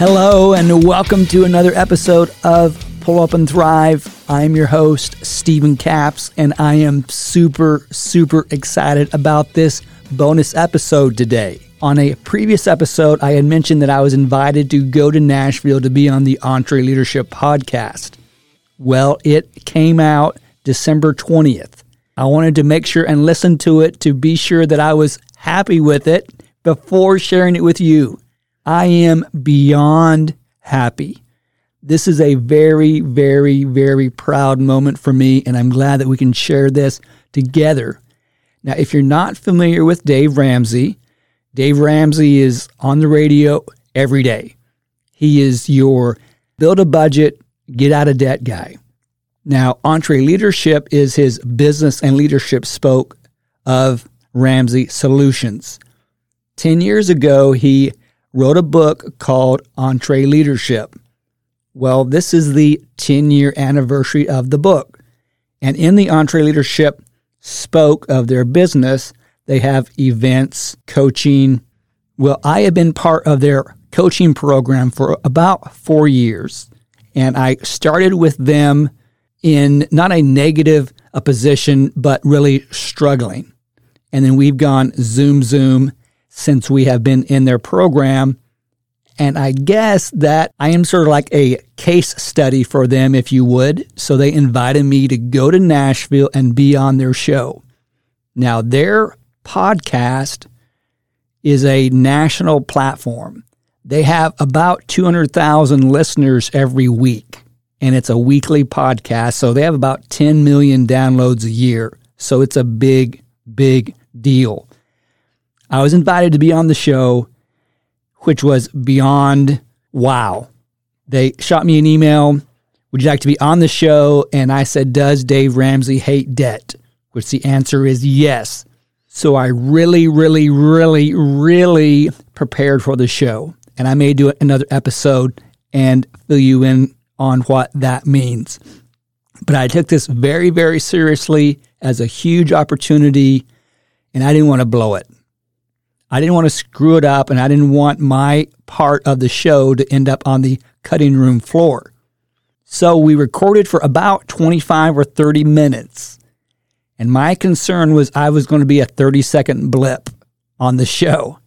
Hello, and welcome to another episode of Pull Up and Thrive. I'm your host, Stephen Capps, and I am super, super excited about this bonus episode today. On a previous episode, I had mentioned that I was invited to go to Nashville to be on the EntreLeadership podcast. Well, it came out December 20th. I wanted to make sure and listen to it to be sure that I was happy with it before sharing it with you. I am beyond happy. This is a very, very, very proud moment for me, and I'm glad that we can share this together. Now, if you're not familiar with Dave Ramsey, Dave Ramsey is on the radio every day. He is your build a budget, get out of debt guy. Now, EntreLeadership is his business and leadership spoke of Ramsey Solutions. 10 years ago, he wrote a book called EntreLeadership. Well, this is the 10 year anniversary of the book. And in the EntreLeadership spoke of their business, they have events, coaching. Well, I have been part of their coaching program for about four years. And I started with them in not a negative a position, but really struggling. And then we've gone Zoom, Zoom since we have been in their program. And I guess that I am sort of like a case study for them, if you would. So they invited me to go to Nashville and be on their show. Now, their podcast is a national platform. They have about 200,000 listeners every week, and it's a weekly podcast. So they have about 10 million downloads a year. So it's a big, big deal. I was invited to be on the show, which was beyond wow. They shot me an email. Would you like to be on the show? And I said, Does Dave Ramsey hate debt? Which the answer is yes. So I really, really, really, really prepared for the show. And I may do another episode and fill you in on what that means. But I took this very, very seriously as a huge opportunity, and I didn't want to blow it. I didn't want to screw it up, and I didn't want my part of the show to end up on the cutting room floor. So we recorded for about 25 or 30 minutes. And my concern was I was going to be a 30 second blip on the show.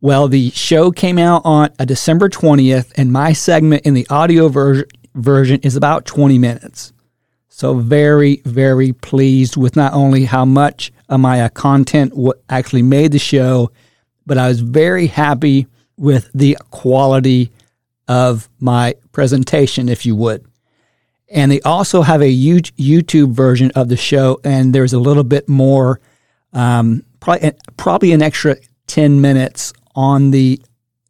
Well, the show came out on a December 20th, and my segment in the audio ver- version is about 20 minutes. So, very, very pleased with not only how much of my uh, content actually made the show, but I was very happy with the quality of my presentation, if you would. And they also have a YouTube version of the show, and there's a little bit more, um, probably, probably an extra 10 minutes on the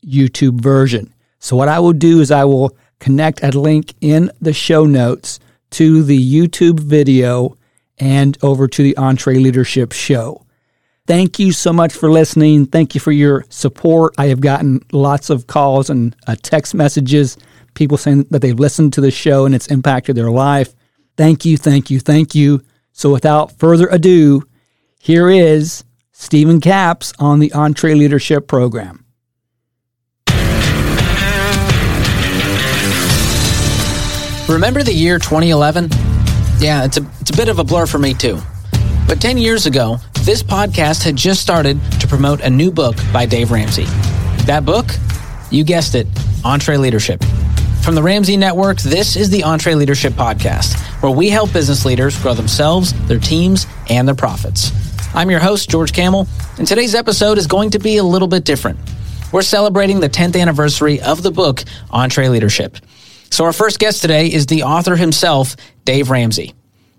YouTube version. So, what I will do is I will connect a link in the show notes to the YouTube video and over to the EntreLeadership show. Thank you so much for listening. Thank you for your support. I have gotten lots of calls and uh, text messages, people saying that they've listened to the show and it's impacted their life. Thank you, thank you, thank you. So without further ado, here is Stephen Capps on the EntreLeadership Program. Remember the year 2011? Yeah, it's a, it's a bit of a blur for me too. But 10 years ago, this podcast had just started to promote a new book by Dave Ramsey. That book? You guessed it, EntreLeadership. From the Ramsey Network, this is the EntreLeadership Podcast, where we help business leaders grow themselves, their teams, and their profits. I'm your host, George Kamel, and today's episode is going to be a little bit different. We're celebrating the 10th anniversary of the book, EntreLeadership. So our first guest today is the author himself, Dave Ramsey.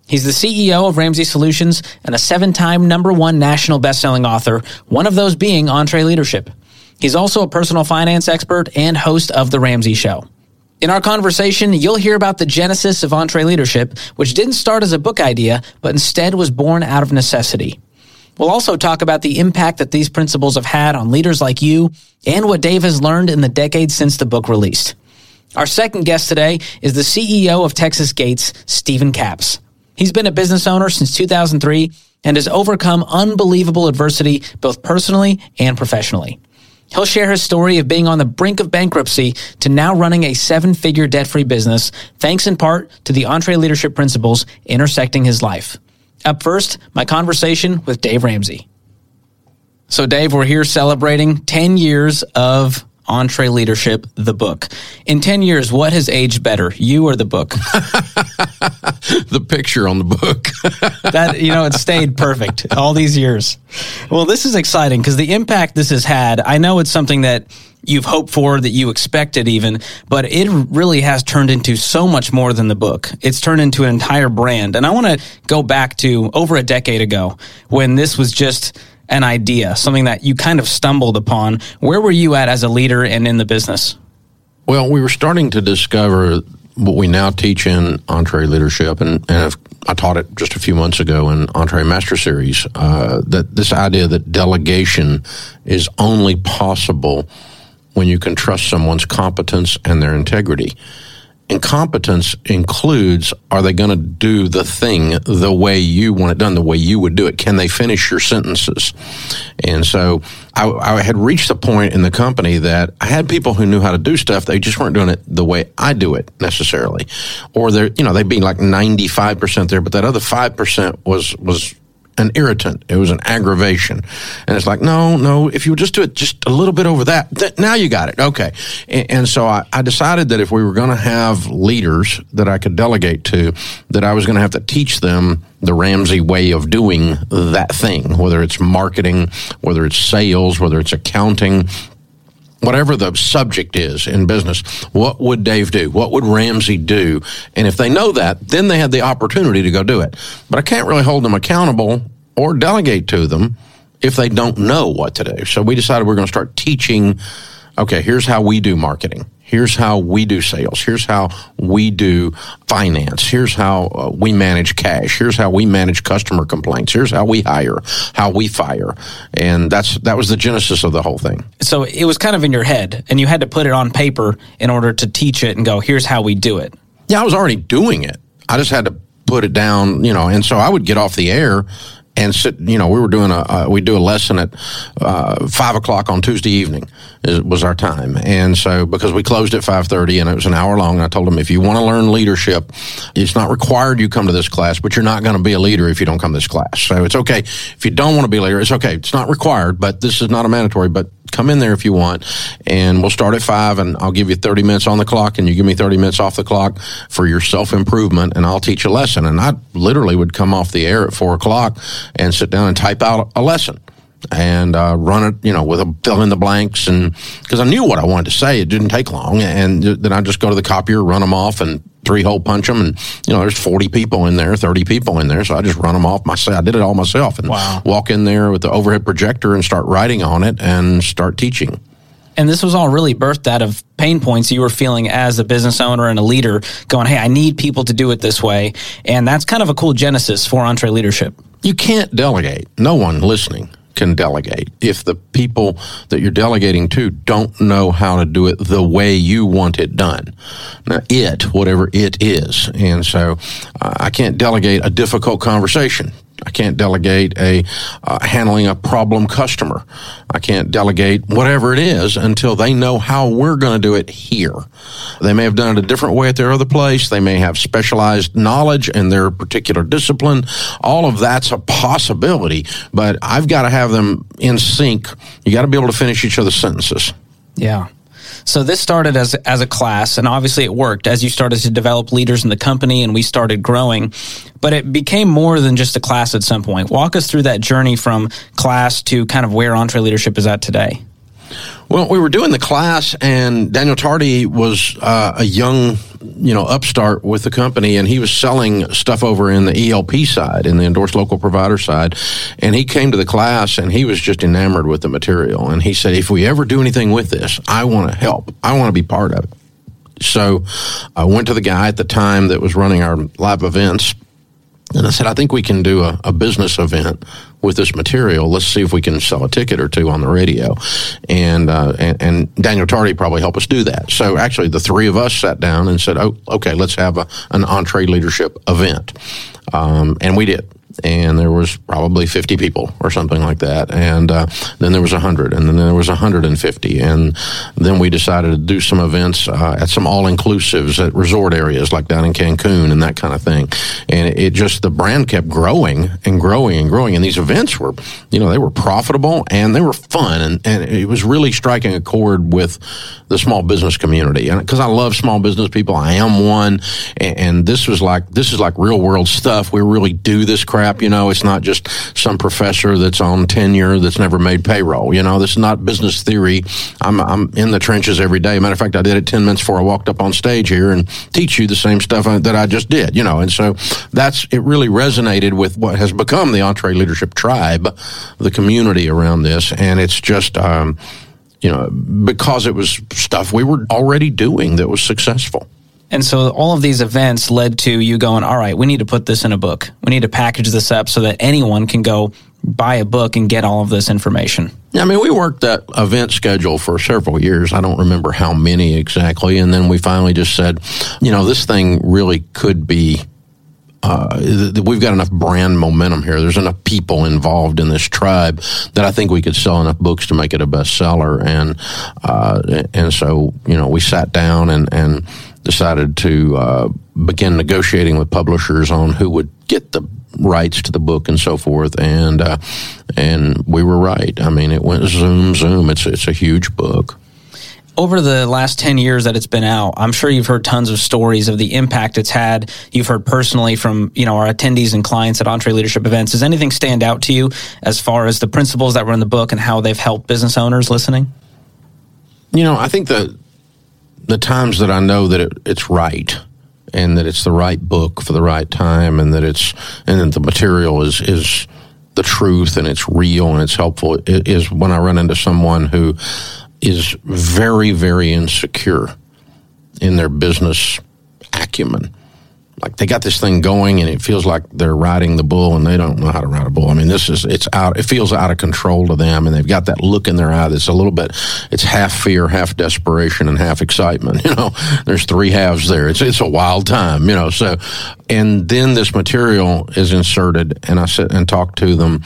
He's the CEO of Ramsey Solutions and a seven time number one national best-selling author, one of those being EntreLeadership. He's also a personal finance expert and host of The Ramsey Show. In our conversation, you'll hear about the genesis of EntreLeadership, which didn't start as a book idea, but instead was born out of necessity. We'll also talk about the impact that these principles have had on leaders like you and what Dave has learned in the decades since the book released. Our second guest today is the CEO of Texas Gates, Stephen Capps. He's been a business owner since 2003 and has overcome unbelievable adversity both personally and professionally. He'll share his story of being on the brink of bankruptcy to now running a seven figure debt free business, thanks in part to the EntreLeadership principles intersecting his life. Up first, my conversation with Dave Ramsey. So, Dave, we're here celebrating 10 years of EntreLeadership, the book. In 10 years, what has aged better, you or the book? the picture on the book. that, you know, it stayed perfect all these years. Well, this is exciting because the impact this has had, I know it's something that you've hoped for, that you expected even, but it really has turned into so much more than the book. It's turned into an entire brand. And I want to go back to over a decade ago when this was just an idea, something that you kind of stumbled upon. Where were you at as a leader and in the business? Well, we were starting to discover what we now teach in EntreLeadership, and, and I taught it just a few months ago in EntreMaster Series. Uh, that this idea that delegation is only possible when you can trust someone's competence and their integrity. Incompetence includes are they going to do the thing the way you want it done, the way you would do it? Can they finish your sentences? And so I, I, had reached the point in the company that I had people who knew how to do stuff. They just weren't doing it the way I do it necessarily. Or they're, you know, they'd be like 95% there, but that other 5% was, was an irritant. It was an aggravation. And it's like, no, no, if you would just do it just a little bit over that, th- now you got it. Okay. And, and so I, I, decided that if we were going to have leaders that I could delegate to, that I was going to have to teach them the Ramsey way of doing that thing, whether it's marketing, whether it's sales, whether it's accounting, whatever the subject is in business, what would Dave do? What would Ramsey do? And if they know that, then they have the opportunity to go do it. But I can't really hold them accountable or delegate to them if they don't know what to do. So we decided we're going to start teaching. Okay, here's how we do marketing. Here's how we do sales. Here's how we do finance. Here's how uh, we manage cash. Here's how we manage customer complaints. Here's how we hire, how we fire. And that's that was the genesis of the whole thing. So it was kind of in your head and you had to put it on paper in order to teach it and go, here's how we do it. Yeah, I was already doing it. I just had to put it down, you know, and so I would get off the air and sit. You know, we were doing a uh, we do a lesson at uh, five o'clock on Tuesday evening was our time, and so because we closed at five thirty and it was an hour long, I told them if you want to learn leadership, it's not required you come to this class, but you're not going to be a leader if you don't come to this class. So it's okay if you don't want to be a leader. It's okay. It's not required, but this is not a mandatory. But come in there if you want, and we'll start at five, and I'll give you thirty minutes on the clock, and you give me thirty minutes off the clock for your self improvement, and I'll teach a lesson. And I literally would come off the air at four o'clock and sit down and type out a lesson and uh, run it, you know, with a fill in the blanks, and because I knew what I wanted to say, it didn't take long, and then I just go to the copier, run them off, and three hole punch them, and you know, there's 40 people in there, 30 people in there, so I just run them off myself. I did it all myself, and wow. walk in there with the overhead projector and start writing on it and start teaching. And this was all really birthed out of pain points you were feeling as a business owner and a leader, going, "Hey, I need people to do it this way," and that's kind of a cool genesis for EntreLeadership. You can't delegate. No one listening can delegate. If the people that you're delegating to don't know how to do it the way you want it done, now it, whatever it is, and so uh, I can't delegate a difficult conversation I can't delegate a uh, handling a problem customer. I can't delegate whatever it is until they know how we're going to do it here. They may have done it a different way at their other place. They may have specialized knowledge in their particular discipline. All of that's a possibility, but I've got to have them in sync. You got to be able to finish each other's sentences. Yeah. So this started as as a class, and obviously it worked as you started to develop leaders in the company, and we started growing. But it became more than just a class at some point. Walk us through that journey from class to kind of where EntreLeadership is at today. Well, we were doing the class, and Daniel Tardy was uh, a young, you know, upstart with the company, and he was selling stuff over in the ELP side, in the endorsed local provider side. And he came to the class, and he was just enamored with the material. And he said, "If we ever do anything with this, I want to help. I want to be part of it." So I went to the guy at the time that was running our live events and I said, I think we can do a, a, business event with this material. Let's see if we can sell a ticket or two on the radio. And, uh, and, and, Daniel Tardy probably helped us do that. So actually, the three of us sat down and said, oh, okay, let's have a, an EntreLeadership event. Um, and we did. And there was probably 50 people or something like that. And uh, then there was 100, and then there was 150. And then we decided to do some events uh, at some all inclusives at resort areas like down in Cancun and that kind of thing. And it, just, the brand kept growing and growing and growing. And these events were, you know, they were profitable and they were fun. And, and it was really striking a chord with the small business community. And because I love small business people, I am one. And, and this was like, this is like real world stuff. We really do this crap crap. You know, it's not just some professor that's on tenure that's never made payroll. You know, this is not business theory. I'm, I'm in the trenches every day. Matter of fact, I did it 10 minutes before I walked up on stage here and teach you the same stuff that I just did, you know, and so that's, it really resonated with what has become the EntreLeadership Tribe, the community around this. And it's just, um, you know, because it was stuff we were already doing that was successful. And so all of these events led to you going, all right, we need to put this in a book. We need to package this up so that anyone can go buy a book and get all of this information. Yeah, I mean, we worked that event schedule for several years. I don't remember how many exactly. And then we finally just said, you know, this thing really could be uh, we've got enough brand momentum here. There's enough people involved in this tribe that I think we could sell enough books to make it a bestseller. And uh, and so you know we sat down and and decided to uh, begin negotiating with publishers on who would get the rights to the book and so forth. And uh, and we were right. I mean, it went zoom zoom. It's it's a huge book. Over the last 10 years that it's been out, I'm sure you've heard tons of stories of the impact it's had. You've heard personally from, you know, our attendees and clients at EntreLeadership events. Does anything stand out to you as far as the principles that were in the book and how they've helped business owners listening? You know, I think that the times that I know that it, it's right and that it's the right book for the right time and that it's and that the material is is the truth and it's real and it's helpful is when I run into someone who is very very insecure in their business acumen like they got this thing going and it feels like they're riding the bull and they don't know how to ride a bull. I mean, this is, it's out, it feels out of control to them and they've got that look in their eye that's a little bit, it's half fear, half desperation and half excitement. You know, there's three halves there. It's, it's a wild time, you know, so, and then this material is inserted and I sit and talk to them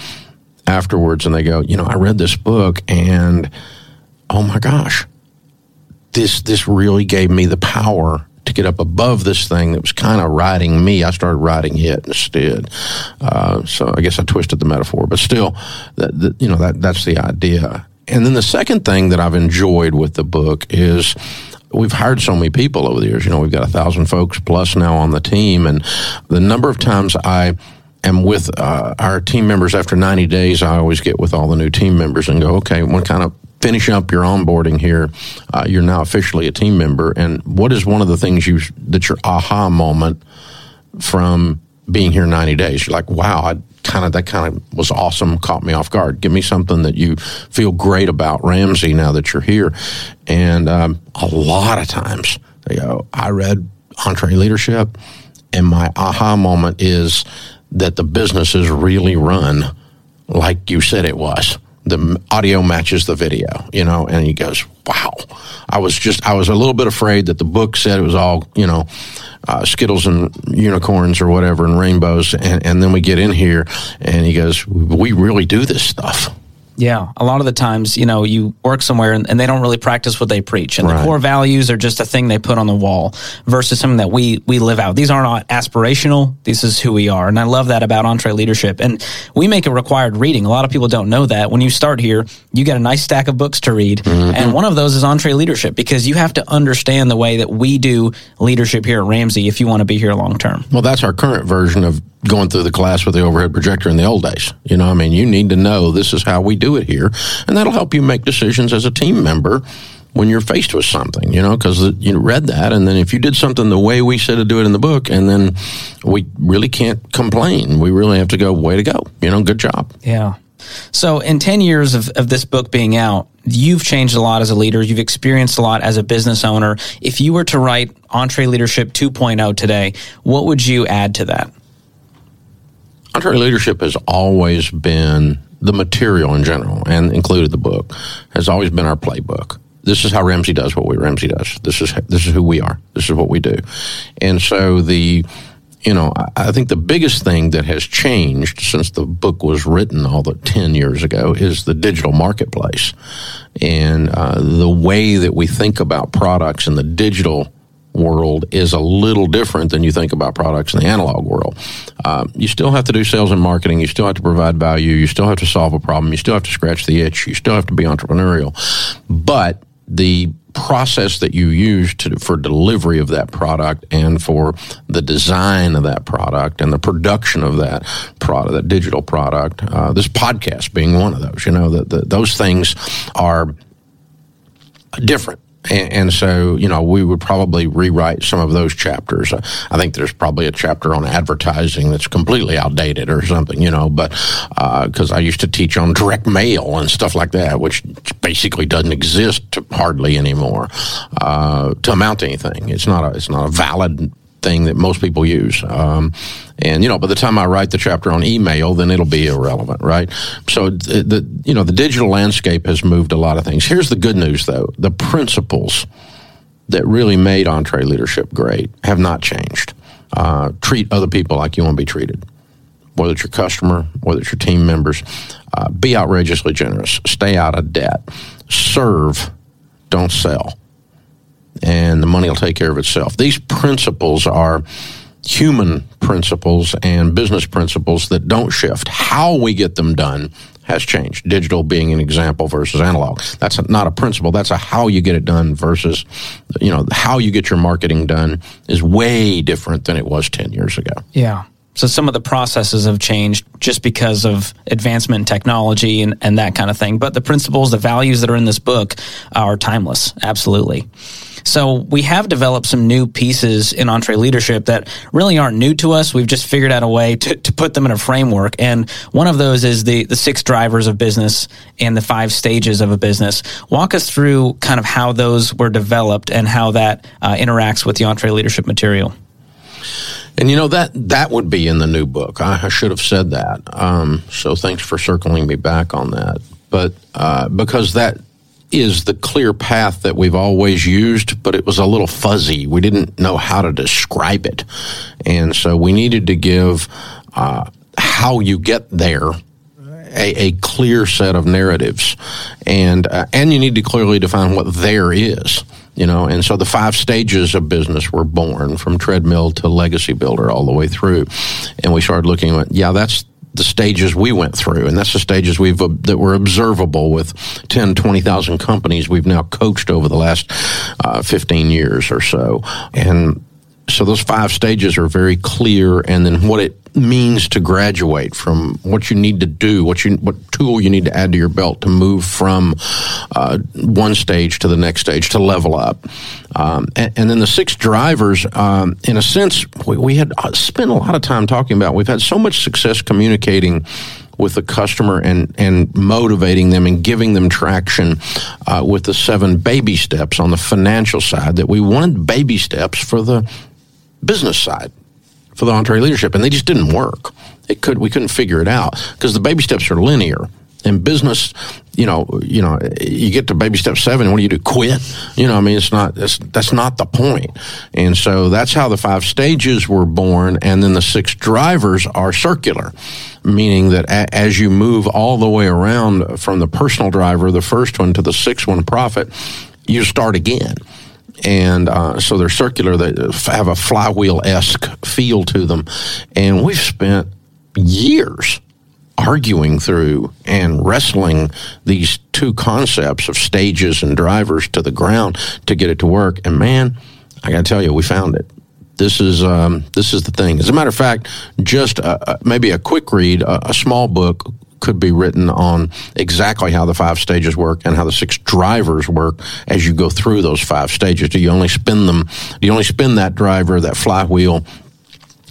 afterwards and they go, you know, I read this book and oh my gosh, this, this really gave me the power get up above this thing that was kind of riding me. I started riding it instead. Uh, so I guess I twisted the metaphor, but still, that, that, you know, that that's the idea. And then the second thing that I've enjoyed with the book is we've hired so many people over the years. You know, we've got a thousand folks plus now on the team, and the number of times I am with uh, our team members after 90 days, I always get with all the new team members and go, okay, what kind of finish up your onboarding here, uh, you're now officially a team member. And what is one of the things you that your aha moment from being here 90 days? You're like, wow, I kind of that kind of was awesome, caught me off guard. Give me something that you feel great about Ramsey now that you're here. And um, a lot of times I read EntreLeadership, and my aha moment is that the business is really run like you said it was the audio matches the video, you know, and he goes, wow. I was just, I was a little bit afraid that the book said it was all, you know, uh, Skittles and unicorns or whatever and rainbows. And, and then we get in here and he goes, we really do this stuff. Yeah, a lot of the times, you know, you work somewhere and, and they don't really practice what they preach, and right. the core values are just a thing they put on the wall versus something that we we live out. These are not aspirational. This is who we are, and I love that about EntreLeadership. And we make it required reading. A lot of people don't know that. When you start here, you get a nice stack of books to read, mm-hmm. and one of those is EntreLeadership because you have to understand the way that we do leadership here at Ramsey if you want to be here long term. Well, that's our current version of going through the class with the overhead projector in the old days. You know, I mean, you need to know this is how we do it here, and that'll help you make decisions as a team member when you're faced with something, you know, because you read that, and then if you did something the way we said to do it in the book, and then we really can't complain. We really have to go, way to go, you know, good job. Yeah. So, in 10 years of, of this book being out, you've changed a lot as a leader. You've experienced a lot as a business owner. If you were to write EntreLeadership 2.0 today, what would you add to that? EntreLeadership has always been the material in general, and included the book, has always been our playbook. This is how Ramsey does what we Ramsey does. This is this is who we are. This is what we do, and so the you know, I, think the biggest thing that has changed since the book was written all the 10 years ago is the digital marketplace. And uh, the way that we think about products in the digital world is a little different than you think about products in the analog world. Um, you still have to do sales and marketing. You still have to provide value. You still have to solve a problem. You still have to scratch the itch. You still have to be entrepreneurial. But the process that you use to, for delivery of that product and for the design of that product and the production of that product, that digital product, uh, this podcast being one of those, you know, that those things are different and, and, so, you know, we would probably rewrite some of those chapters. I think there's probably a chapter on advertising that's completely outdated or something, you know, but because uh, I used to teach on direct mail and stuff like that, which basically doesn't exist hardly anymore uh, to amount to anything. It's not a, it's not a valid thing that most people use. Um, and you know, by the time I write the chapter on email, then it'll be irrelevant, right? So the you know the digital landscape has moved a lot of things. Here's the good news, though: the principles that really made EntreLeadership great have not changed. Uh, treat other people like you want to be treated, whether it's your customer, whether it's your team members. Uh, be outrageously generous. Stay out of debt. Serve. Don't sell and the money will take care of itself. These principles are human principles and business principles that don't shift. How we get them done has changed. Digital being an example versus analog. That's not a principle. That's a how you get it done versus, you know, how you get your marketing done is way different than it was 10 years ago. Yeah. So some of the processes have changed just because of advancement in technology and, and that kind of thing. But the principles, the values that are in this book are timeless. Absolutely. So we have developed some new pieces in EntreLeadership that really aren't new to us. We've just figured out a way to, to put them in a framework. And one of those is the, the six drivers of business and the five stages of a business. Walk us through kind of how those were developed and how that uh, interacts with the EntreLeadership material. And you know that that would be in the new book. I, I should have said that. Um, so thanks for circling me back on that. But uh, because that is the clear path that we've always used, but it was a little fuzzy. We didn't know how to describe it. And so we needed to give uh, how you get there a, a, clear set of narratives. And, uh, and you need to clearly define what there is. You know, and so the five stages of business were born from treadmill to legacy builder all the way through. And we started looking at, yeah, that's the stages we went through, and that's the stages we've that were observable with 10, 20,000 companies we've now coached over the last uh, 15 years or so. And so those five stages are very clear, and then what it means to graduate from what you need to do, what you what tool you need to add to your belt to move from uh, one stage to the next stage to level up, um, and, and, then the six drivers. Um, in a sense, we, we had uh, spent a lot of time talking about. We've had so much success communicating with the customer and, and motivating them and giving them traction uh, with the seven baby steps on the financial side that we wanted baby steps for the business side for the EntreLeadership, and they just didn't work. It could we couldn't figure it out because the baby steps are linear. In business, you know, you know, you get to baby step seven. What do you do? Quit? You know, I mean, it's not that's that's not the point. And so that's how the five stages were born, and then the six drivers are circular, meaning that a, as you move all the way around from the personal driver, the first one to the sixth one, profit, you start again and uh, so they're circular. They have a flywheel esque feel to them, and we've spent years arguing through and wrestling these two concepts of stages and drivers to the ground to get it to work. And man, I got to tell you, we found it. This is um, this is the thing. As a matter of fact, just maybe a quick read, a small book could be written on exactly how the five stages work and how the six drivers work as you go through those five stages. Do you only spin them? Do you only spin that driver, that flywheel,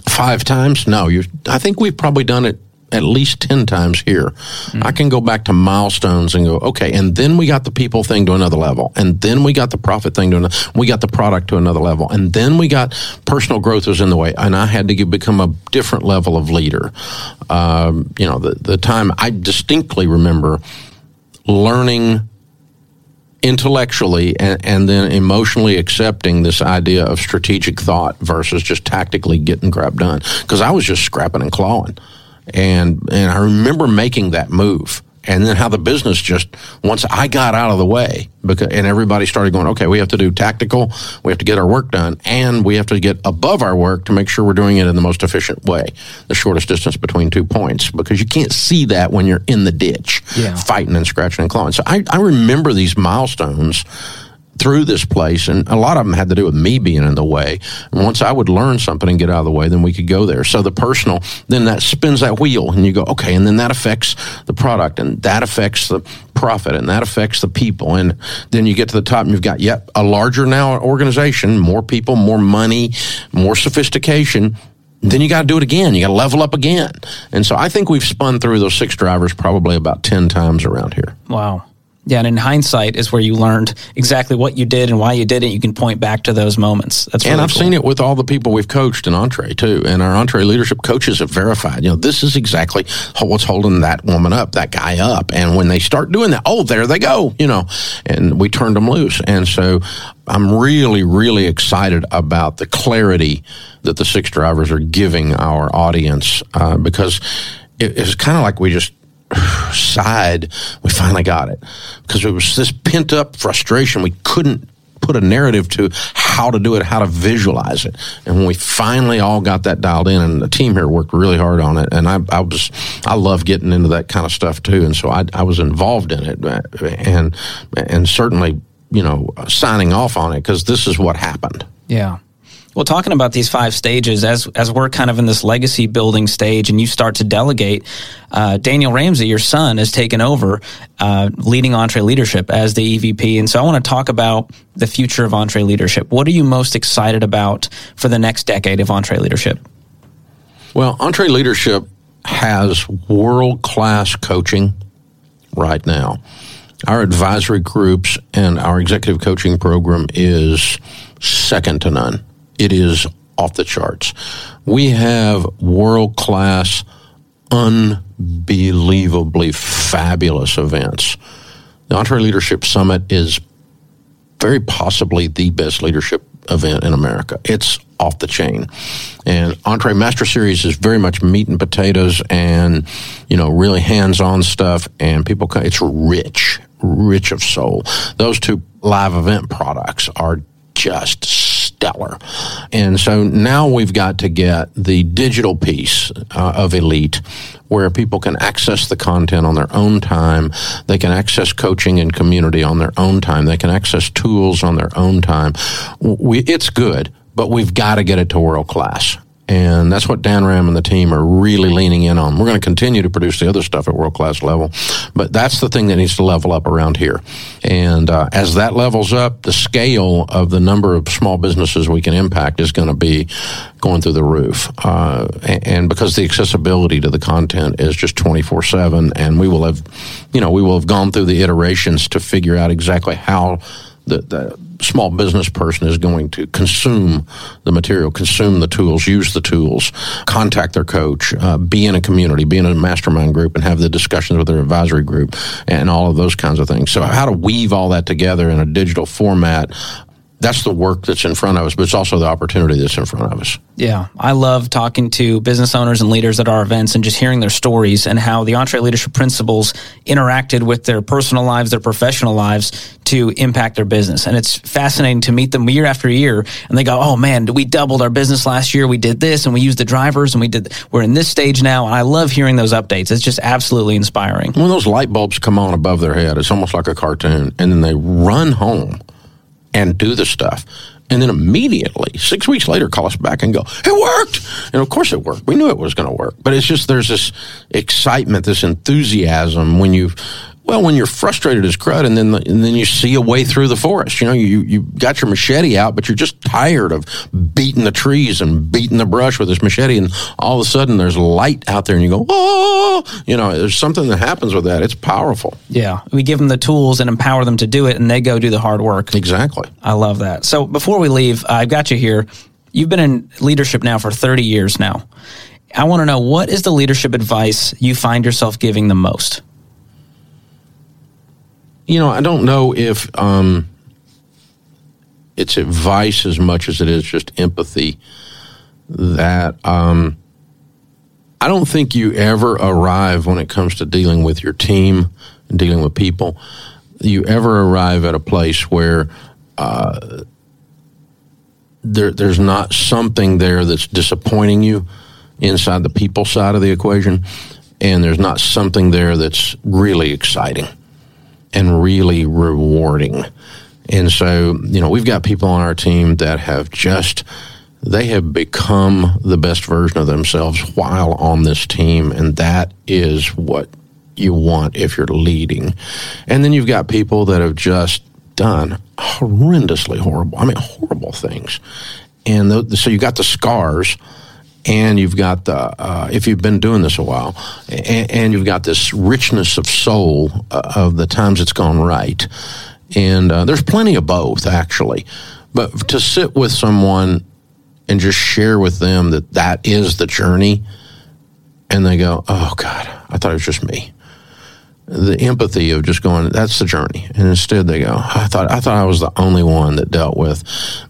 five times? No, you. I think we've probably done it at least 10 times here. Mm-hmm. I can go back to milestones and go, okay, and then we got the people thing to another level. And then we got the profit thing to another, we got the product to another level. And then we got personal growth was in the way. And I had to get, become a different level of leader. Um, you know, the, the time I distinctly remember learning intellectually and, and then emotionally accepting this idea of strategic thought versus just tactically getting crap done. Because I was just scrapping and clawing, and and I remember making that move and then how the business just once I got out of the way because and everybody started going, okay, we have to do tactical, we have to get our work done, and we have to get above our work to make sure we're doing it in the most efficient way, the shortest distance between two points, because you can't see that when you're in the ditch, yeah. fighting and scratching and clawing. So I, I remember these milestones through this place, and a lot of them had to do with me being in the way. And once I would learn something and get out of the way, then we could go there. So the personal, then that spins that wheel, and you go, okay, and then that affects the product, and that affects the profit, and that affects the people, and then you get to the top, and you've got yet a larger now organization, more people, more money, more sophistication then you got to do it again. You got to level up again. And so I think we've spun through those six drivers probably about 10 times around here. Wow. Yeah, and in hindsight is where you learned exactly what you did and why you did it. You can point back to those moments. That's really and I've cool. seen it with all the people we've coached in Entre too, and our EntreLeadership coaches have verified. You know, this is exactly what's holding that woman up, that guy up, and when they start doing that, oh, there they go. You know, and we turned them loose, and so I'm really, really excited about the clarity that the six drivers are giving our audience uh, because it, it's kind of like we just sighed, we finally got it. Because it was this pent up frustration. We couldn't put a narrative to how to do it, how to visualize it. And when we finally all got that dialed in, and the team here worked really hard on it, and I, I was, I love getting into that kind of stuff too. And so I, I was involved in it, and and certainly, you know, signing off on it because this is what happened. Yeah. Well, talking about these five stages, as as we're kind of in this legacy building stage, and you start to delegate, uh, Daniel Ramsey, your son, has taken over uh, leading EntreLeadership as the EVP, and so I want to talk about the future of EntreLeadership. What are you most excited about for the next decade of EntreLeadership? Well, EntreLeadership has world class coaching right now. Our advisory groups and our executive coaching program is second to none it is off the charts. We have world class, unbelievably fabulous events. The EntreLeadership Summit is very possibly the best leadership event in America. It's off the chain. And EntreMaster Series is very much meat and potatoes and, you know, really hands on stuff. And people, it's rich, rich of soul. Those two live event products are just stellar. And so now we've got to get the digital piece uh, of Elite where people can access the content on their own time. They can access coaching and community on their own time. They can access tools on their own time. We, it's good, but we've got to get it to world class. And that's what Dan Ram and the team are really leaning in on. We're going to continue to produce the other stuff at world class level, but that's the thing that needs to level up around here. And uh, as that levels up, the scale of the number of small businesses we can impact is going to be going through the roof. Uh, and because the accessibility to the content is just 24 7, and we will have, you know, we will have gone through the iterations to figure out exactly how the, the small business person is going to consume the material, consume the tools, use the tools, contact their coach, uh, be in a community, be in a mastermind group, and have the discussions with their advisory group, and all of those kinds of things. So, how to weave all that together in a digital format that's the work that's in front of us, but it's also the opportunity that's in front of us. Yeah, I love talking to business owners and leaders at our events and just hearing their stories and how the EntreLeadership Principles interacted with their personal lives, their professional lives to impact their business. And it's fascinating to meet them year after year and they go, "Oh man, we doubled our business last year. We did this and we used the drivers and we did we're in this stage now." And I love hearing those updates. It's just absolutely inspiring. When those light bulbs come on above their head, it's almost like a cartoon and then they run home and do the stuff. And then immediately, six weeks later, call us back and go, it worked. And of course it worked. We knew it was going to work. But it's just, there's this excitement, this enthusiasm when you've well, when you're frustrated as crud, and then the, and then you see a way through the forest. You know, you you got your machete out, but you're just tired of beating the trees and beating the brush with this machete, and all of a sudden there's light out there, and you go, oh, you know, there's something that happens with that. It's powerful. Yeah, we give them the tools and empower them to do it, and they go do the hard work. Exactly. I love that. So before we leave, I've got you here. You've been in leadership now for 30 years now. I want to know what is the leadership advice you find yourself giving the most? You know, I don't know if um, it's advice as much as it is just empathy. That um, I don't think you ever arrive when it comes to dealing with your team and dealing with people. You ever arrive at a place where uh, there, there's not something there that's disappointing you inside the people side of the equation, and there's not something there that's really exciting and really rewarding. And so, you know, we've got people on our team that have just they have become the best version of themselves while on this team, and that is what you want if you're leading. And then you've got people that have just done horrendously horrible, I mean, horrible things. And the, so you got the scars and you've got the uh, if you've been doing this a while, and, and you've got this richness of soul uh, of the times it's gone right, and uh, there's plenty of both actually, but to sit with someone and just share with them that that is the journey, and they go, oh God, I thought it was just me the empathy of just going, that's the journey. And instead they go, I thought, I thought I was the only one that dealt with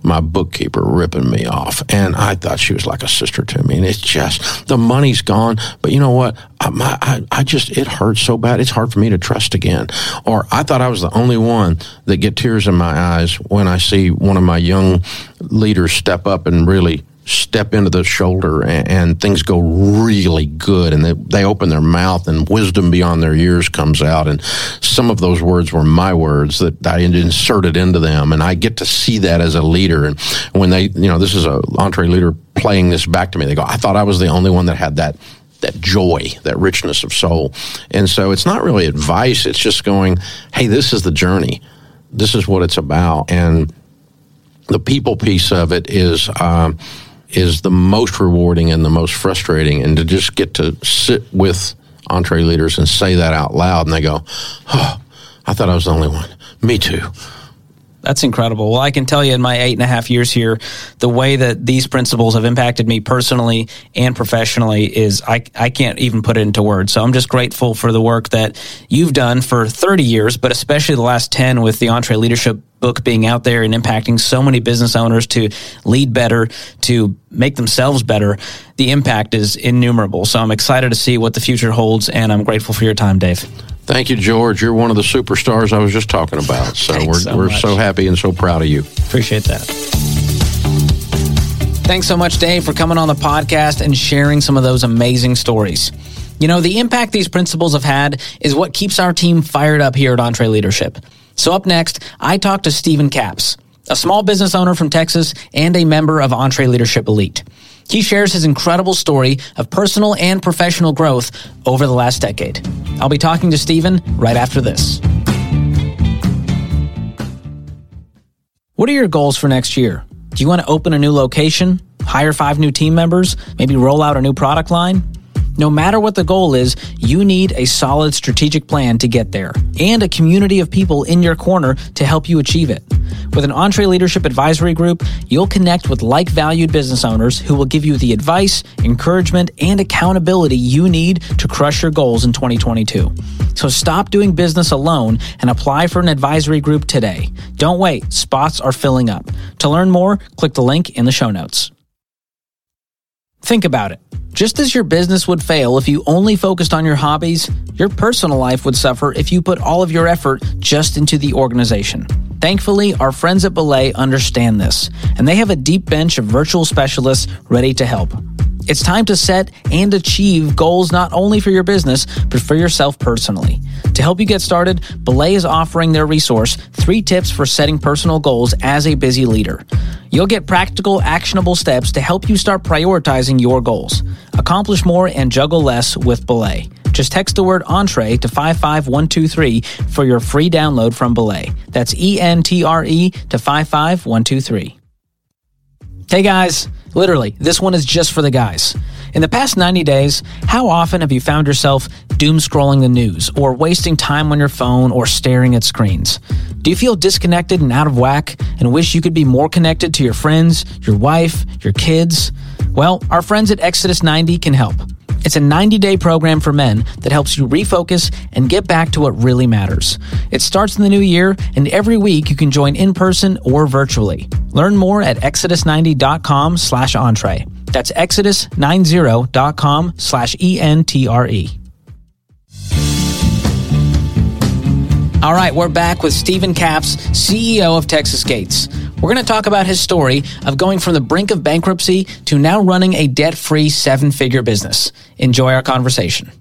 my bookkeeper ripping me off. And I thought she was like a sister to me. And it's just, the money's gone. But you know what? I, my, I, I just, it hurts so bad. It's hard for me to trust again. Or I thought I was the only one that get tears in my eyes when I see one of my young leaders step up and really step into the shoulder and, and, things go really good and they, they open their mouth and wisdom beyond their years comes out and some of those words were my words that I inserted into them and I get to see that as a leader and when they you know this is a EntreLeader playing this back to me they go I thought I was the only one that had that that joy, that richness of soul. And so it's not really advice, it's just going, hey, this is the journey. This is what it's about. And the people piece of it is um, is the most rewarding and the most frustrating. And to just get to sit with EntreLeaders and say that out loud, and they go, "Oh, I thought I was the only one." Me too. That's incredible. Well, I can tell you in my eight and a half years here, the way that these principles have impacted me personally and professionally is I, I can't even put it into words. So I'm just grateful for the work that you've done for 30 years, but especially the last 10 with the EntreLeadership book being out there and impacting so many business owners to lead better, to make themselves better. The impact is innumerable. So I'm excited to see what the future holds, and I'm grateful for your time, Dave. Thank you, George. You're one of the superstars I was just talking about. So we're, so we're so happy and so proud of you. Appreciate that. Thanks so much, Dave, for coming on the podcast and sharing some of those amazing stories. You know, the impact these principles have had is what keeps our team fired up here at EntreLeadership. So, up next, I talk to Stephen Capps, a small business owner from Texas and a member of EntreLeadership Elite. He shares his incredible story of personal and professional growth over the last decade. I'll be talking to Stephen right after this. What are your goals for next year? Do you want to open a new location, hire five new team members, maybe roll out a new product line? No matter what the goal is, you need a solid strategic plan to get there and a community of people in your corner to help you achieve it. With an EntreLeadership Advisory Group, you'll connect with like valued business owners who will give you the advice, encouragement, and accountability you need to crush your goals in 2022. So stop doing business alone and apply for an advisory group today. Don't wait, spots are filling up. To learn more, click the link in the show notes. Think about it. Just as your business would fail if you only focused on your hobbies, your personal life would suffer if you put all of your effort just into the organization. Thankfully, our friends at Belay understand this, and they have a deep bench of virtual specialists ready to help. It's time to set and achieve goals not only for your business, but for yourself personally. To help you get started, Belay is offering their resource, Three Tips for Setting Personal Goals as a Busy Leader. You'll get practical, actionable steps to help you start prioritizing your goals. Accomplish more and juggle less with Belay. Just text the word entre to 55123 for your free download from Belay. That's E N T R E to 55123. Hey guys, literally, this one is just for the guys. In the past 90 days, how often have you found yourself doom scrolling the news or wasting time on your phone or staring at screens? Do you feel disconnected and out of whack and wish you could be more connected to your friends, your wife, your kids? Well, our friends at Exodus 90 can help. It's a 90 day program for men that helps you refocus and get back to what really matters. It starts in the new year, and every week you can join in person or virtually. Learn more at exodus90.com slash entre. That's exodus90.com slash E-N-T-R-E. All right, we're back with Stephen Capps, CEO of Texas Gates. We're going to talk about his story of going from the brink of bankruptcy to now running a debt free seven figure business. Enjoy our conversation.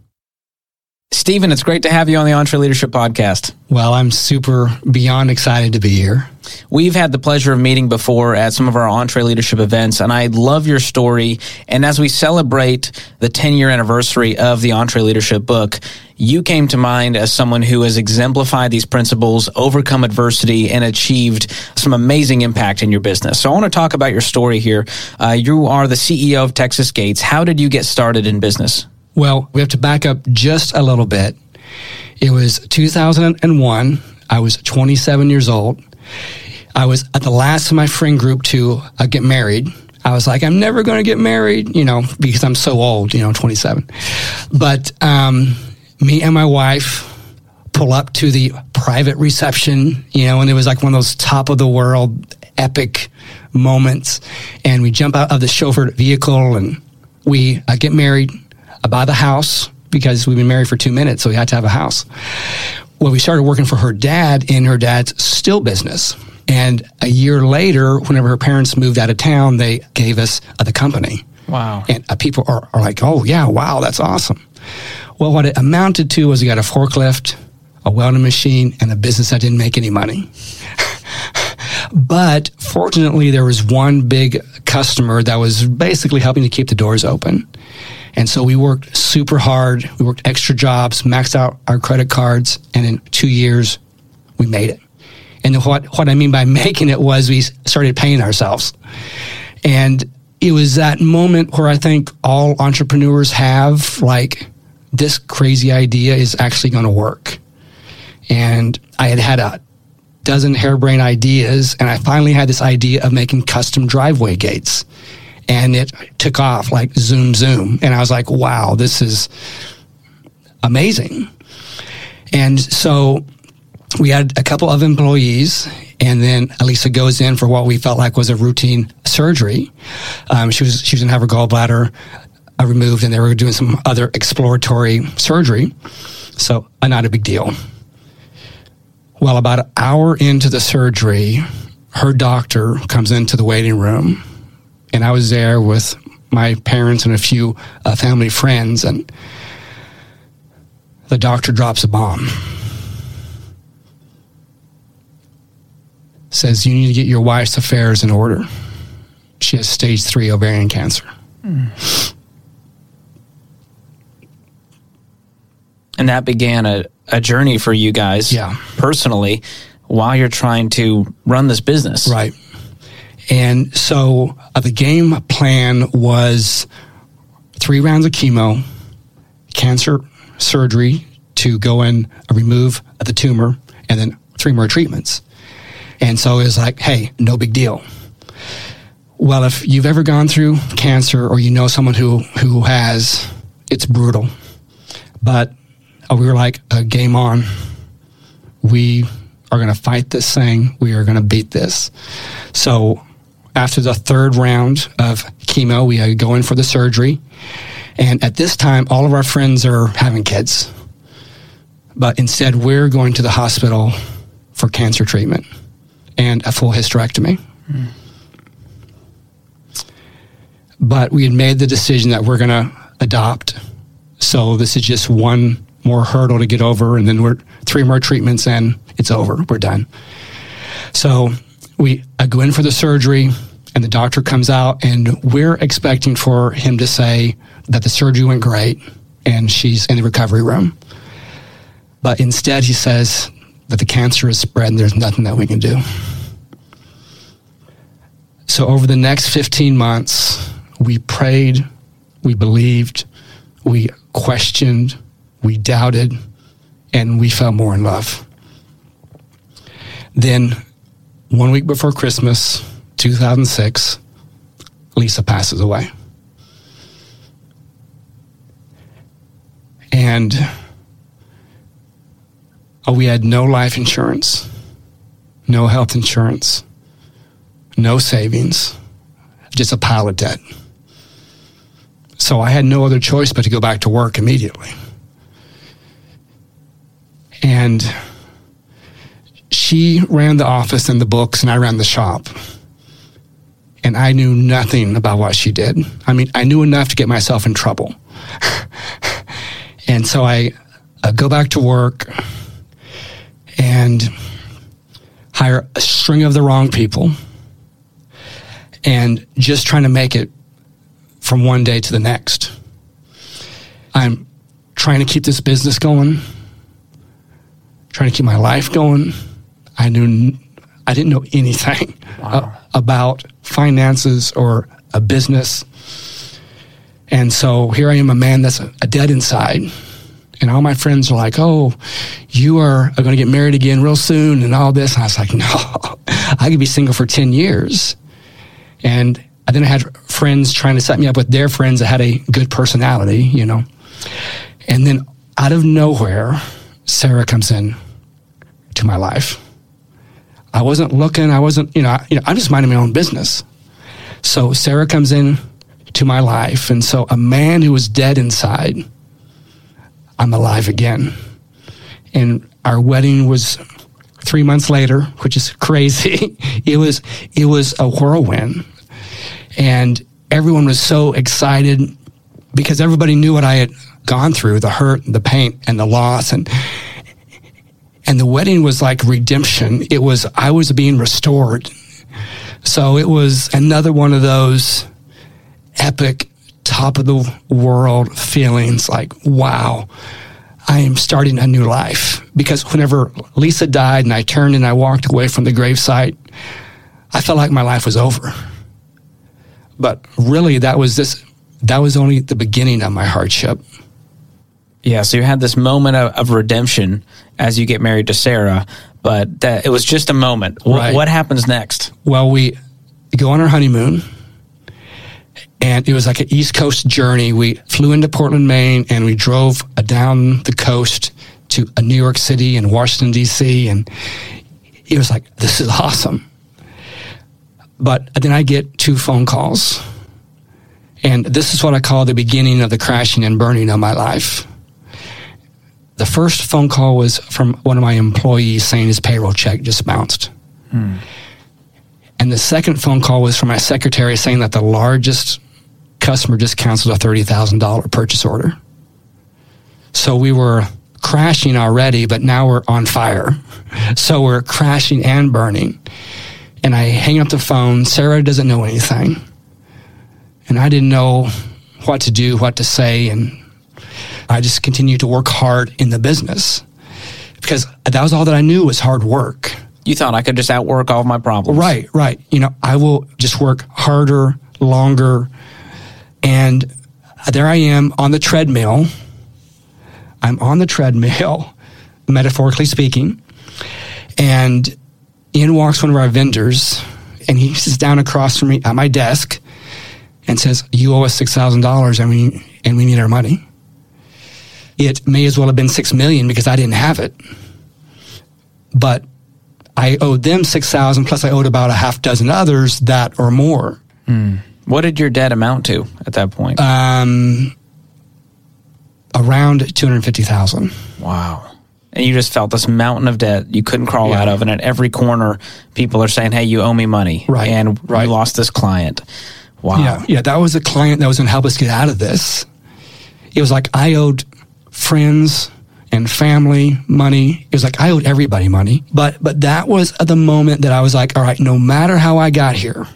Stephen, it's great to have you on the EntreLeadership Podcast. Well, I'm super beyond excited to be here. We've had the pleasure of meeting before at some of our EntreLeadership events, and I love your story. And as we celebrate the 10 year anniversary of the EntreLeadership book, you came to mind as someone who has exemplified these principles, overcome adversity, and achieved some amazing impact in your business. So I want to talk about your story here. Uh, you are the CEO of Texas Gates. How did you get started in business? Well, we have to back up just a little bit. It was 2001. I was 27 years old. I was at the last of my friend group to uh, get married. I was like, I'm never going to get married, you know, because I'm so old, you know, 27. But um, me and my wife pull up to the private reception, you know, and it was like one of those top of the world epic moments. And we jump out of the chauffeured vehicle and we uh, get married I buy the house because we've been married for two minutes, so we had to have a house. Well, we started working for her dad in her dad's still business. And a year later, whenever her parents moved out of town, they gave us the company. Wow. And uh, people are, are like, oh, yeah, wow, that's awesome. Well, what it amounted to was we got a forklift, a welding machine, and a business that didn't make any money. but fortunately, there was one big customer that was basically helping to keep the doors open. And so we worked super hard. We worked extra jobs, maxed out our credit cards, and in two years, we made it. And what, what I mean by making it was we started paying ourselves. And it was that moment where I think all entrepreneurs have like, this crazy idea is actually going to work. And I had had a dozen harebrained ideas, and I finally had this idea of making custom driveway gates and it took off like zoom zoom and i was like wow this is amazing and so we had a couple of employees and then Elisa goes in for what we felt like was a routine surgery. Um, she was she was going to have her gallbladder uh, removed, and they were doing some other exploratory surgery. So, uh, not a big deal. Well, about an hour into the surgery, her doctor comes into the waiting room and I was there with my parents and a few uh, family friends, and the doctor drops a bomb. Says, You need to get your wife's affairs in order. She has stage three ovarian cancer. Mm. And that began a, a journey for you guys yeah. personally while you're trying to run this business. Right. And so uh, the game plan was three rounds of chemo, cancer surgery to go in, remove the tumor, and then three more treatments. And so it was like, hey, no big deal. Well, if you've ever gone through cancer or you know someone who, who has, it's brutal. But uh, we were like, uh, game on. We are going to fight this thing. We are going to beat this. So after the third round of chemo, we go in for the surgery. And at this time, all of our friends are having kids. But instead, we're going to the hospital for cancer treatment and a full hysterectomy. Mm. But we had made the decision that we're going to adopt. So this is just one more hurdle to get over. And then we're three more treatments and it's over. We're done. So we I go in for the surgery and the doctor comes out and we're expecting for him to say that the surgery went great and she's in the recovery room. But instead he says that the cancer is spread and there's nothing that we can do. So over the next 15 months, we prayed, we believed, we questioned, we doubted, and we fell more in love. Then one week before Christmas, 2006, Lisa passes away. And oh, we had no life insurance, no health insurance, no savings, just a pile of debt. So I had no other choice but to go back to work immediately. And she ran the office and the books, and I ran the shop. And I knew nothing about what she did. I mean, I knew enough to get myself in trouble. and so I uh, go back to work and hire a string of the wrong people and just trying to make it from one day to the next. I'm trying to keep this business going, trying to keep my life going. I knew I didn't know anything wow. about finances or a business. And so here I am, a man that's a, dead inside. And all my friends are like, oh, you are, are going to get married again real soon and all this. And I was like, no, I could be single for 10 years. And then I had friends trying to set me up with their friends that had a good personality, you know. And then out of nowhere, Sarah comes in to my life. I wasn't looking. I wasn't, you know, I, you know, I'm just minding my own business. So Sarah comes in to my life, and so a man who was dead inside, I'm alive again. And our wedding was three months later, which is crazy. it was it was a whirlwind, and everyone was so excited because everybody knew what I had gone through the hurt, the pain, and the loss, and and the wedding was like redemption. It was I was being restored. So it was another one of those epic top of the world feelings like wow I am starting a new life. Because whenever Lisa died and I turned and I walked away from the gravesite, I felt like my life was over. But really, that was this, that was only the beginning of my hardship. Yeah, so you had this moment of, of redemption as you get married to Sarah, but that it was just a moment. Right. What happens next? Well, we go on our honeymoon and it was like an East Coast journey. We flew into Portland, Maine, and we drove down the coast to New York City and Washington D.C. And it was like, this is awesome. But then I get two phone calls, and this is what I call the beginning of the crashing and burning of my life. The first phone call was from one of my employees saying his payroll check just bounced. Hmm. And the second phone call was from my secretary saying that the largest customer just canceled a $30,000 purchase order. So we were crashing already, but now we're on fire. So we're crashing and burning. And I hang up the phone. Sarah doesn't know anything. And I didn't know what to do, what to say. And I just continued to work hard in the business because that was all that I knew was hard work. You thought I could just outwork all of my problems. Right, right. You know, I will just work harder, longer, and there I am on the treadmill. I'm on the treadmill, metaphorically speaking. And in walks one of our vendors, and he sits down across from me at my desk and says, You owe us $6,000 and we, and we need our money. It may as well have been 6 million because I didn't have it. But I owed them 6000 plus I owed about a half dozen others that or more. Mm. What did your debt amount to at that point? Um, around 250,000. Wow. And you just felt this mountain of debt you couldn't crawl yeah. out of. And at every corner, people are saying, hey, you owe me money. Right. And right. you lost this client. Wow. Yeah. Yeah. That was a client that was going to help us get out of this. It was like I owed friends and family money. It was like I owed everybody money. But, but that was the moment that I was like, all right, no matter how I got here,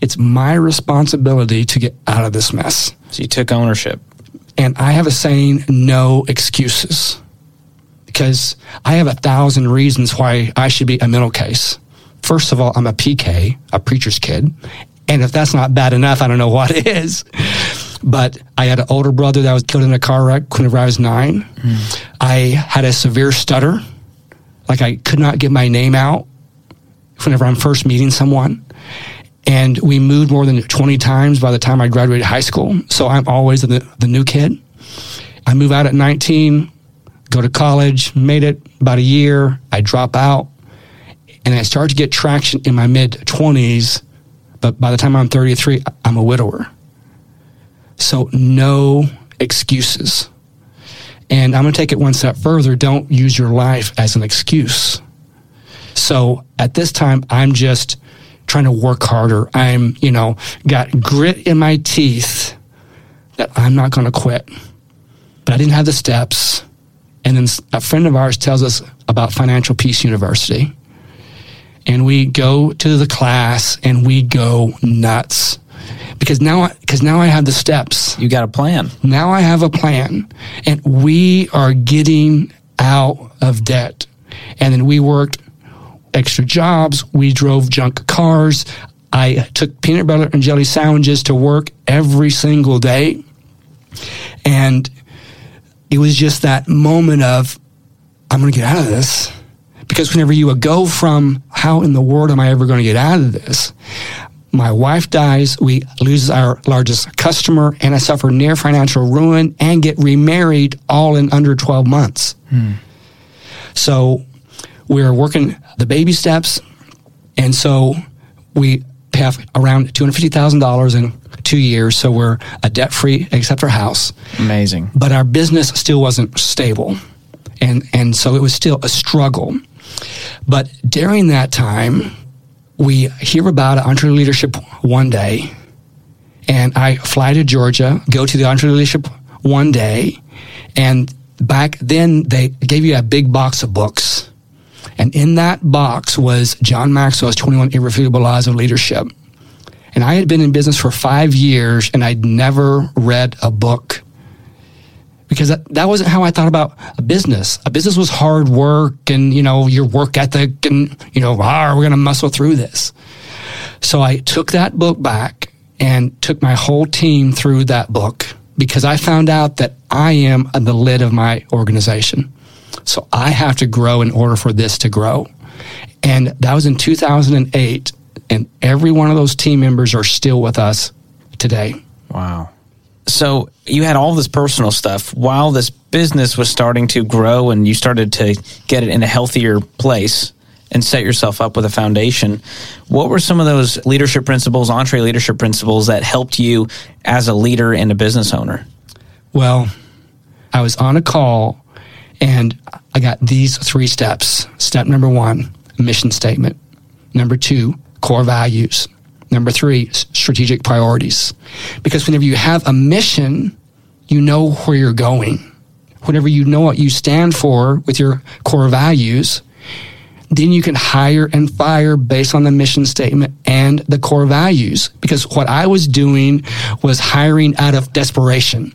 it's my responsibility to get out of this mess. So you took ownership. And I have a saying, no excuses. Because I have a thousand reasons why I should be a middle case. First of all, I'm a PK, a preacher's kid. And if that's not bad enough, I don't know what is. But I had an older brother that was killed in a car wreck whenever I was nine. Mm. I had a severe stutter. Like I could not get my name out whenever I'm first meeting someone and we moved more than 20 times by the time I graduated high school. So I'm always the, the new kid. I move out at 19, go to college, made it about a year. I drop out, and I start to get traction in my mid 20s. But by the time I'm 33, I'm a widower. So no excuses. And I'm going to take it one step further. Don't use your life as an excuse. So at this time, I'm just trying to work harder. I'm, you know, got grit in my teeth that I'm not going to quit. But I didn't have the steps. And then a friend of ours tells us about Financial Peace University. And we go to the class and we go nuts because now because now I have the steps. You got a plan. Now I have a plan, and we are getting out of debt. And then we worked extra jobs. We drove junk cars. I took peanut butter and jelly sandwiches to work every single day. And it was just that moment of, I'm going to get out of this. Because whenever you go from, how in the world am I ever going to get out of this? My wife dies, we lose our largest customer, and I suffer near financial ruin and get remarried all in under 12 months. Hmm. So we're working the baby steps. And so we have around $250,000 in two years. So we're a debt free, except our house. Amazing. But our business still wasn't stable. And, and so it was still a struggle. But during that time, we hear about EntreLeadership one day, and I fly to Georgia, go to the EntreLeadership one day, and back then they gave you a big box of books. And in that box was John Maxwell's 21 Irrefutable Laws of Leadership. And I had been in business for five years and I'd never read a book because that, that wasn't how I thought about a business. A business was hard work and, you know, your work ethic and, you know, ah, we're going to muscle through this. So I took that book back and took my whole team through that book because I found out that I am the lid of my organization. So I have to grow in order for this to grow. And that was in 2008. And every one of those team members are still with us today. Wow. So you had all this personal stuff while this business was starting to grow and you started to get it in a healthier place and set yourself up with a foundation. What were some of those leadership principles, EntreLeadership principles that helped you as a leader and a business owner? Well, I was on a call and I got these three steps. Step number one, mission statement. Number two, core values. Number three, strategic priorities. Because whenever you have a mission, you know where you're going. Whenever you know what you stand for with your core values, then you can hire and fire based on the mission statement and the core values. Because what I was doing was hiring out of desperation.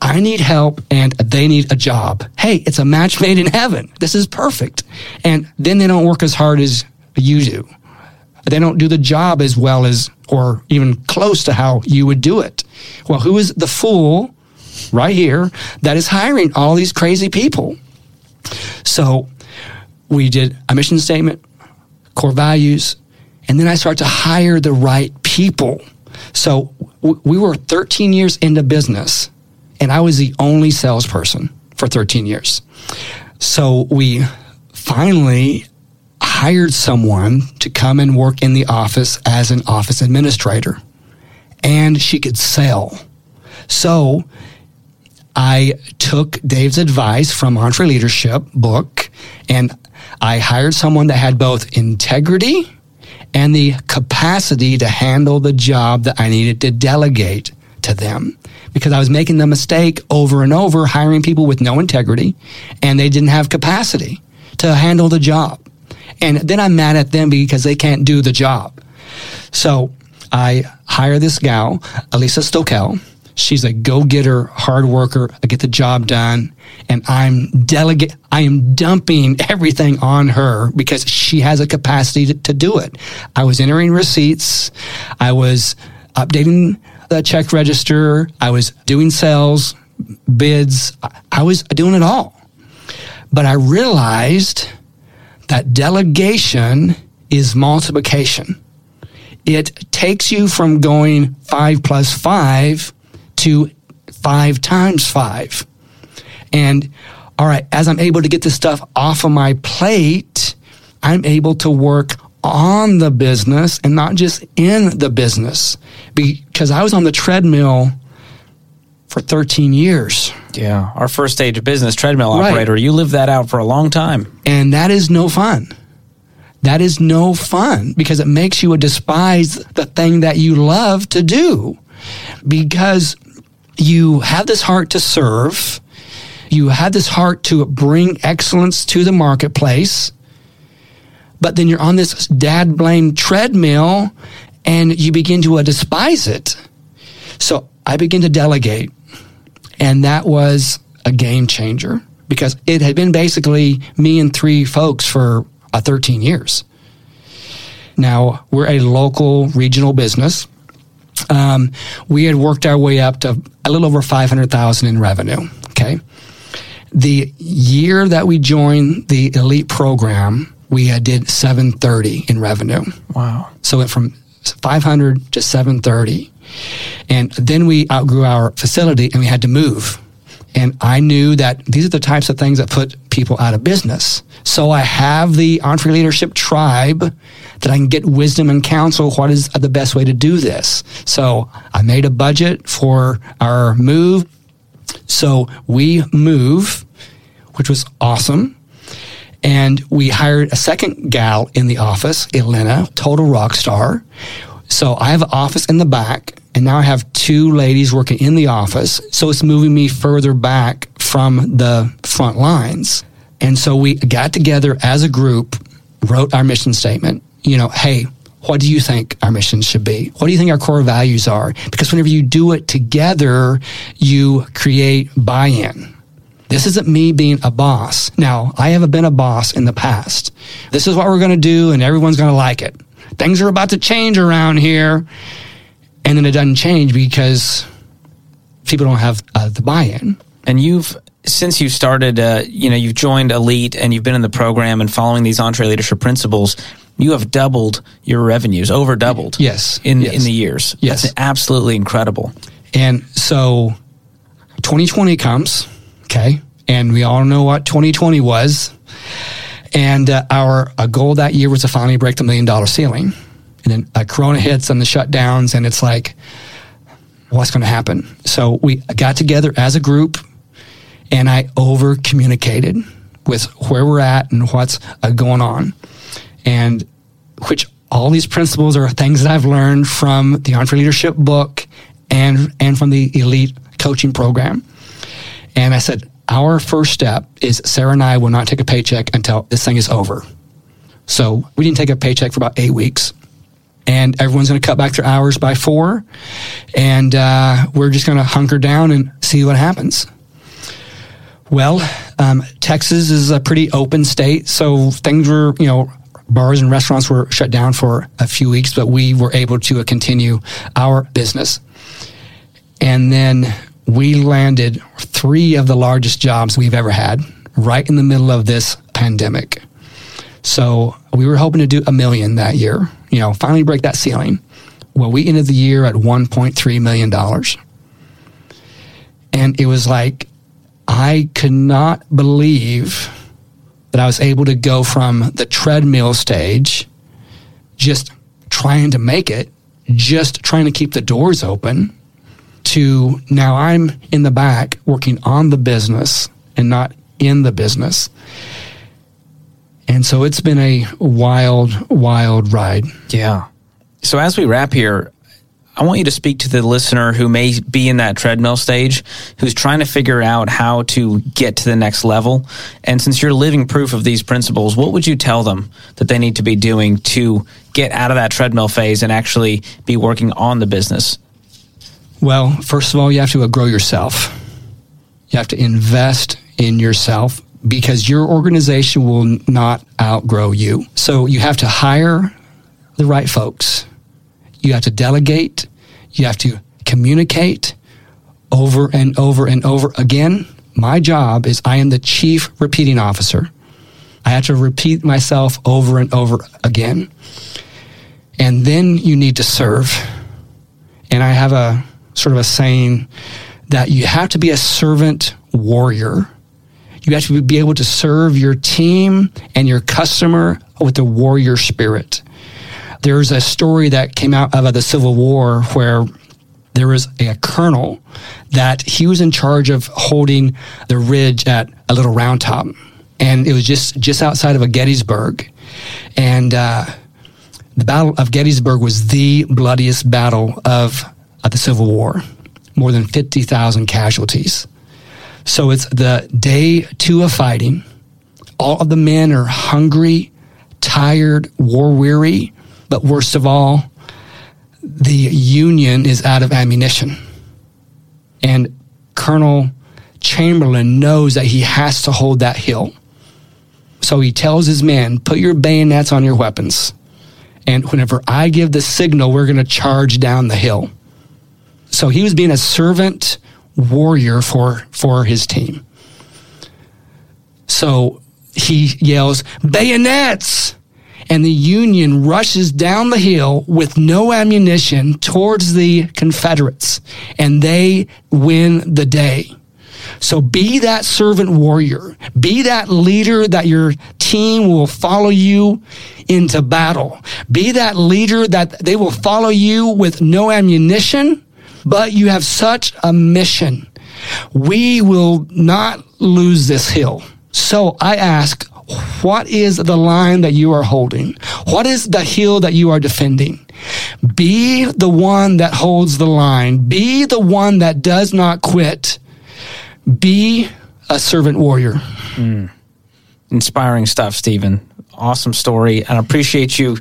I need help and they need a job. Hey, it's a match made in heaven. This is perfect. And then they don't work as hard as you do they don't do the job as well as or even close to how you would do it. Well, who is the fool right here that is hiring all these crazy people? So we did a mission statement, core values, and then I start to hire the right people. So we were 13 years into business, and I was the only salesperson for 13 years. So we finally hired someone to come and work in the office as an office administrator, and she could sell. So I took Dave's advice from EntreLeadership book, and I hired someone that had both integrity and the capacity to handle the job that I needed to delegate to them because I was making the mistake over and over hiring people with no integrity and they didn't have capacity to handle the job. And then I'm mad at them because they can't do the job. So I hire this gal, Elisa Stokel. She's a go-getter, hard worker. I get the job done, and I'm delegate. I am dumping everything on her because she has a capacity to, to do it. I was entering receipts. I was updating the check register. I was doing sales, bids. I was doing it all. But I realized that delegation is multiplication. It takes you from going five plus five to five times five. And all right, as I'm able to get this stuff off of my plate, I'm able to work on the business and not just in the business because I was on the treadmill for 13 years. Yeah. Our first stage of business, treadmill Right. operator. You lived that out for a long time. And that is no fun. That is no fun because it makes you despise the thing that you love to do because you have this heart to serve. You have this heart to bring excellence to the marketplace. But then you're on this dad blame treadmill and you begin to uh, despise it. So I begin to delegate. And that was a game changer because it had been basically me and three folks for uh, 13 years. Now, we're a local regional business. Um, we had worked our way up to a little over 500,000 in revenue. Okay. The year that we joined the elite program, we had did 730 in revenue. Wow. So it went from 500 to 730. And then we outgrew our facility and we had to move. And I knew that these are the types of things that put people out of business. So I have the EntreLeadership Tribe that I can get wisdom and counsel. What is the best way to do this? So I made a budget for our move. So we move, which was awesome. And we hired a second gal in the office, Elena, total rock star. So I have an office in the back, and now I have two ladies working in the office. So it's moving me further back from the front lines. And so we got together as a group, wrote our mission statement. You know, hey, what do you think our mission should be? What do you think our core values are? Because whenever you do it together, you create buy in. This isn't me being a boss. Now, I have been a boss in the past. This is what we're going to do, and everyone's going to like it. Things are about to change around here. And then it doesn't change because people don't have uh, the buy in. And you've since you started, uh, you know, you've joined Elite and you've been in the program and following these EntreLeadership principles. You have doubled your revenues, over doubled. Yes, in yes. in the years. Yes. That's absolutely incredible. And so 2020 comes, okay, and we all know what 2020 was. And uh, our uh, goal that year was to finally break the million dollar ceiling. And then Corona hits and the shutdowns, and it's like, what's going to happen? So we got together as a group, and I over communicated with where we're at and what's uh, going on. And which all these principles are things that I've learned from the EntreLeadership book and and from the Elite Coaching Program. And I said, our first step is Sarah and I will not take a paycheck until this thing is over. So we didn't take a paycheck for about eight weeks. And everyone's going to cut back their hours by four. And uh, we're just going to hunker down and see what happens. Well, um, Texas is a pretty open state, so things were, you know, bars and restaurants were shut down for a few weeks, but we were able to uh, continue our business. And then we landed three of the largest jobs we've ever had right in the middle of this pandemic. So we were hoping to do a million that year, you know, finally break that ceiling. Well, we ended the year at $1.3 million. And it was like, I could not believe that I was able to go from the treadmill stage, just trying to make it, just trying to keep the doors open, to now I'm in the back working on the business and not in the business. And so it's been a wild, wild ride. Yeah. So as we wrap here, I want you to speak to the listener who may be in that treadmill stage, who's trying to figure out how to get to the next level. And since you're living proof of these principles, what would you tell them that they need to be doing to get out of that treadmill phase and actually be working on the business? Well, first of all, you have to grow yourself. You have to invest in yourself because your organization will not outgrow you. So you have to hire the right folks. You have to delegate. You have to communicate over and over and over again. My job is I am the chief repeating officer. I have to repeat myself over and over again. And then you need to serve. And I have a sort of a saying that you have to be a servant warrior You have to be able to serve your team and your customer with a warrior spirit. There's a story that came out of the Civil War where there was a colonel that he was in charge of holding the ridge at a little round top. And it was just, just outside of a Gettysburg. And uh, the Battle of Gettysburg was the bloodiest battle of, of the Civil War. More than 50,000 casualties. So it's the day two of fighting. All of the men are hungry, tired, war weary, but worst of all, the Union is out of ammunition. And Colonel Chamberlain knows that he has to hold that hill. So he tells his men, put your bayonets on your weapons. And whenever I give the signal, we're going to charge down the hill. So he was being a servant warrior for, for his team. So he yells, bayonets! And the Union rushes down the hill with no ammunition towards the Confederates, and they win the day. So be that servant warrior. Be that leader that your team will follow you into battle. Be that leader that they will follow you with no ammunition, but you have such a mission. We will not lose this hill. So I ask, what is the line that you are holding? What is the hill that you are defending? Be the one that holds the line. Be the one that does not quit. Be a servant warrior. Mm. Inspiring stuff, Stephen. Awesome story. And I appreciate you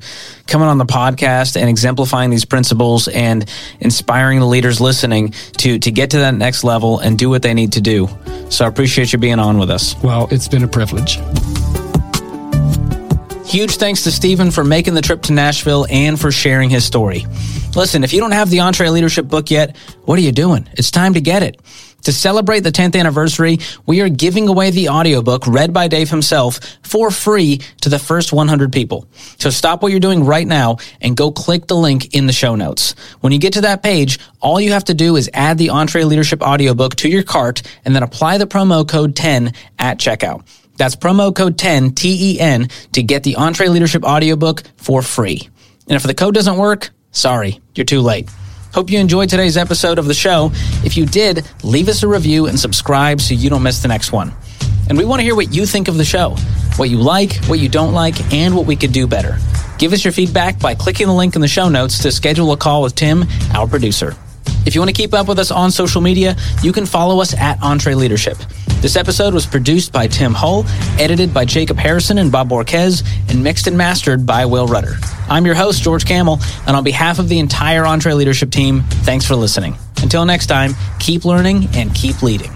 coming on the podcast and exemplifying these principles and inspiring the leaders listening to, to get to that next level and do what they need to do. So I appreciate you being on with us. Well, it's been a privilege. Huge thanks to Stephen for making the trip to Nashville and for sharing his story. Listen, if you don't have the EntreLeadership book yet, what are you doing? It's time to get it. To celebrate the 10th anniversary, we are giving away the audiobook read by Dave himself for free to the first 100 people. So stop what you're doing right now and go click the link in the show notes. When you get to that page, all you have to do is add the EntreLeadership audiobook to your cart and then apply the promo code 10 at checkout. That's promo code 10 T-E-N, to get the EntreLeadership audiobook for free. And if the code doesn't work, sorry, you're too late. Hope you enjoyed today's episode of the show. If you did, leave us a review and subscribe so you don't miss the next one. And we want to hear what you think of the show, what you like, what you don't like, and what we could do better. Give us your feedback by clicking the link in the show notes to schedule a call with Tim, our producer. If you want to keep up with us on social media, you can follow us at EntreLeadership. This episode was produced by Tim Hull, edited by Jacob Harrison and Bob Borquez, and mixed and mastered by Will Rudder. I'm your host, George Kamel, and on behalf of the entire EntreLeadership team, thanks for listening. Until next time, keep learning and keep leading.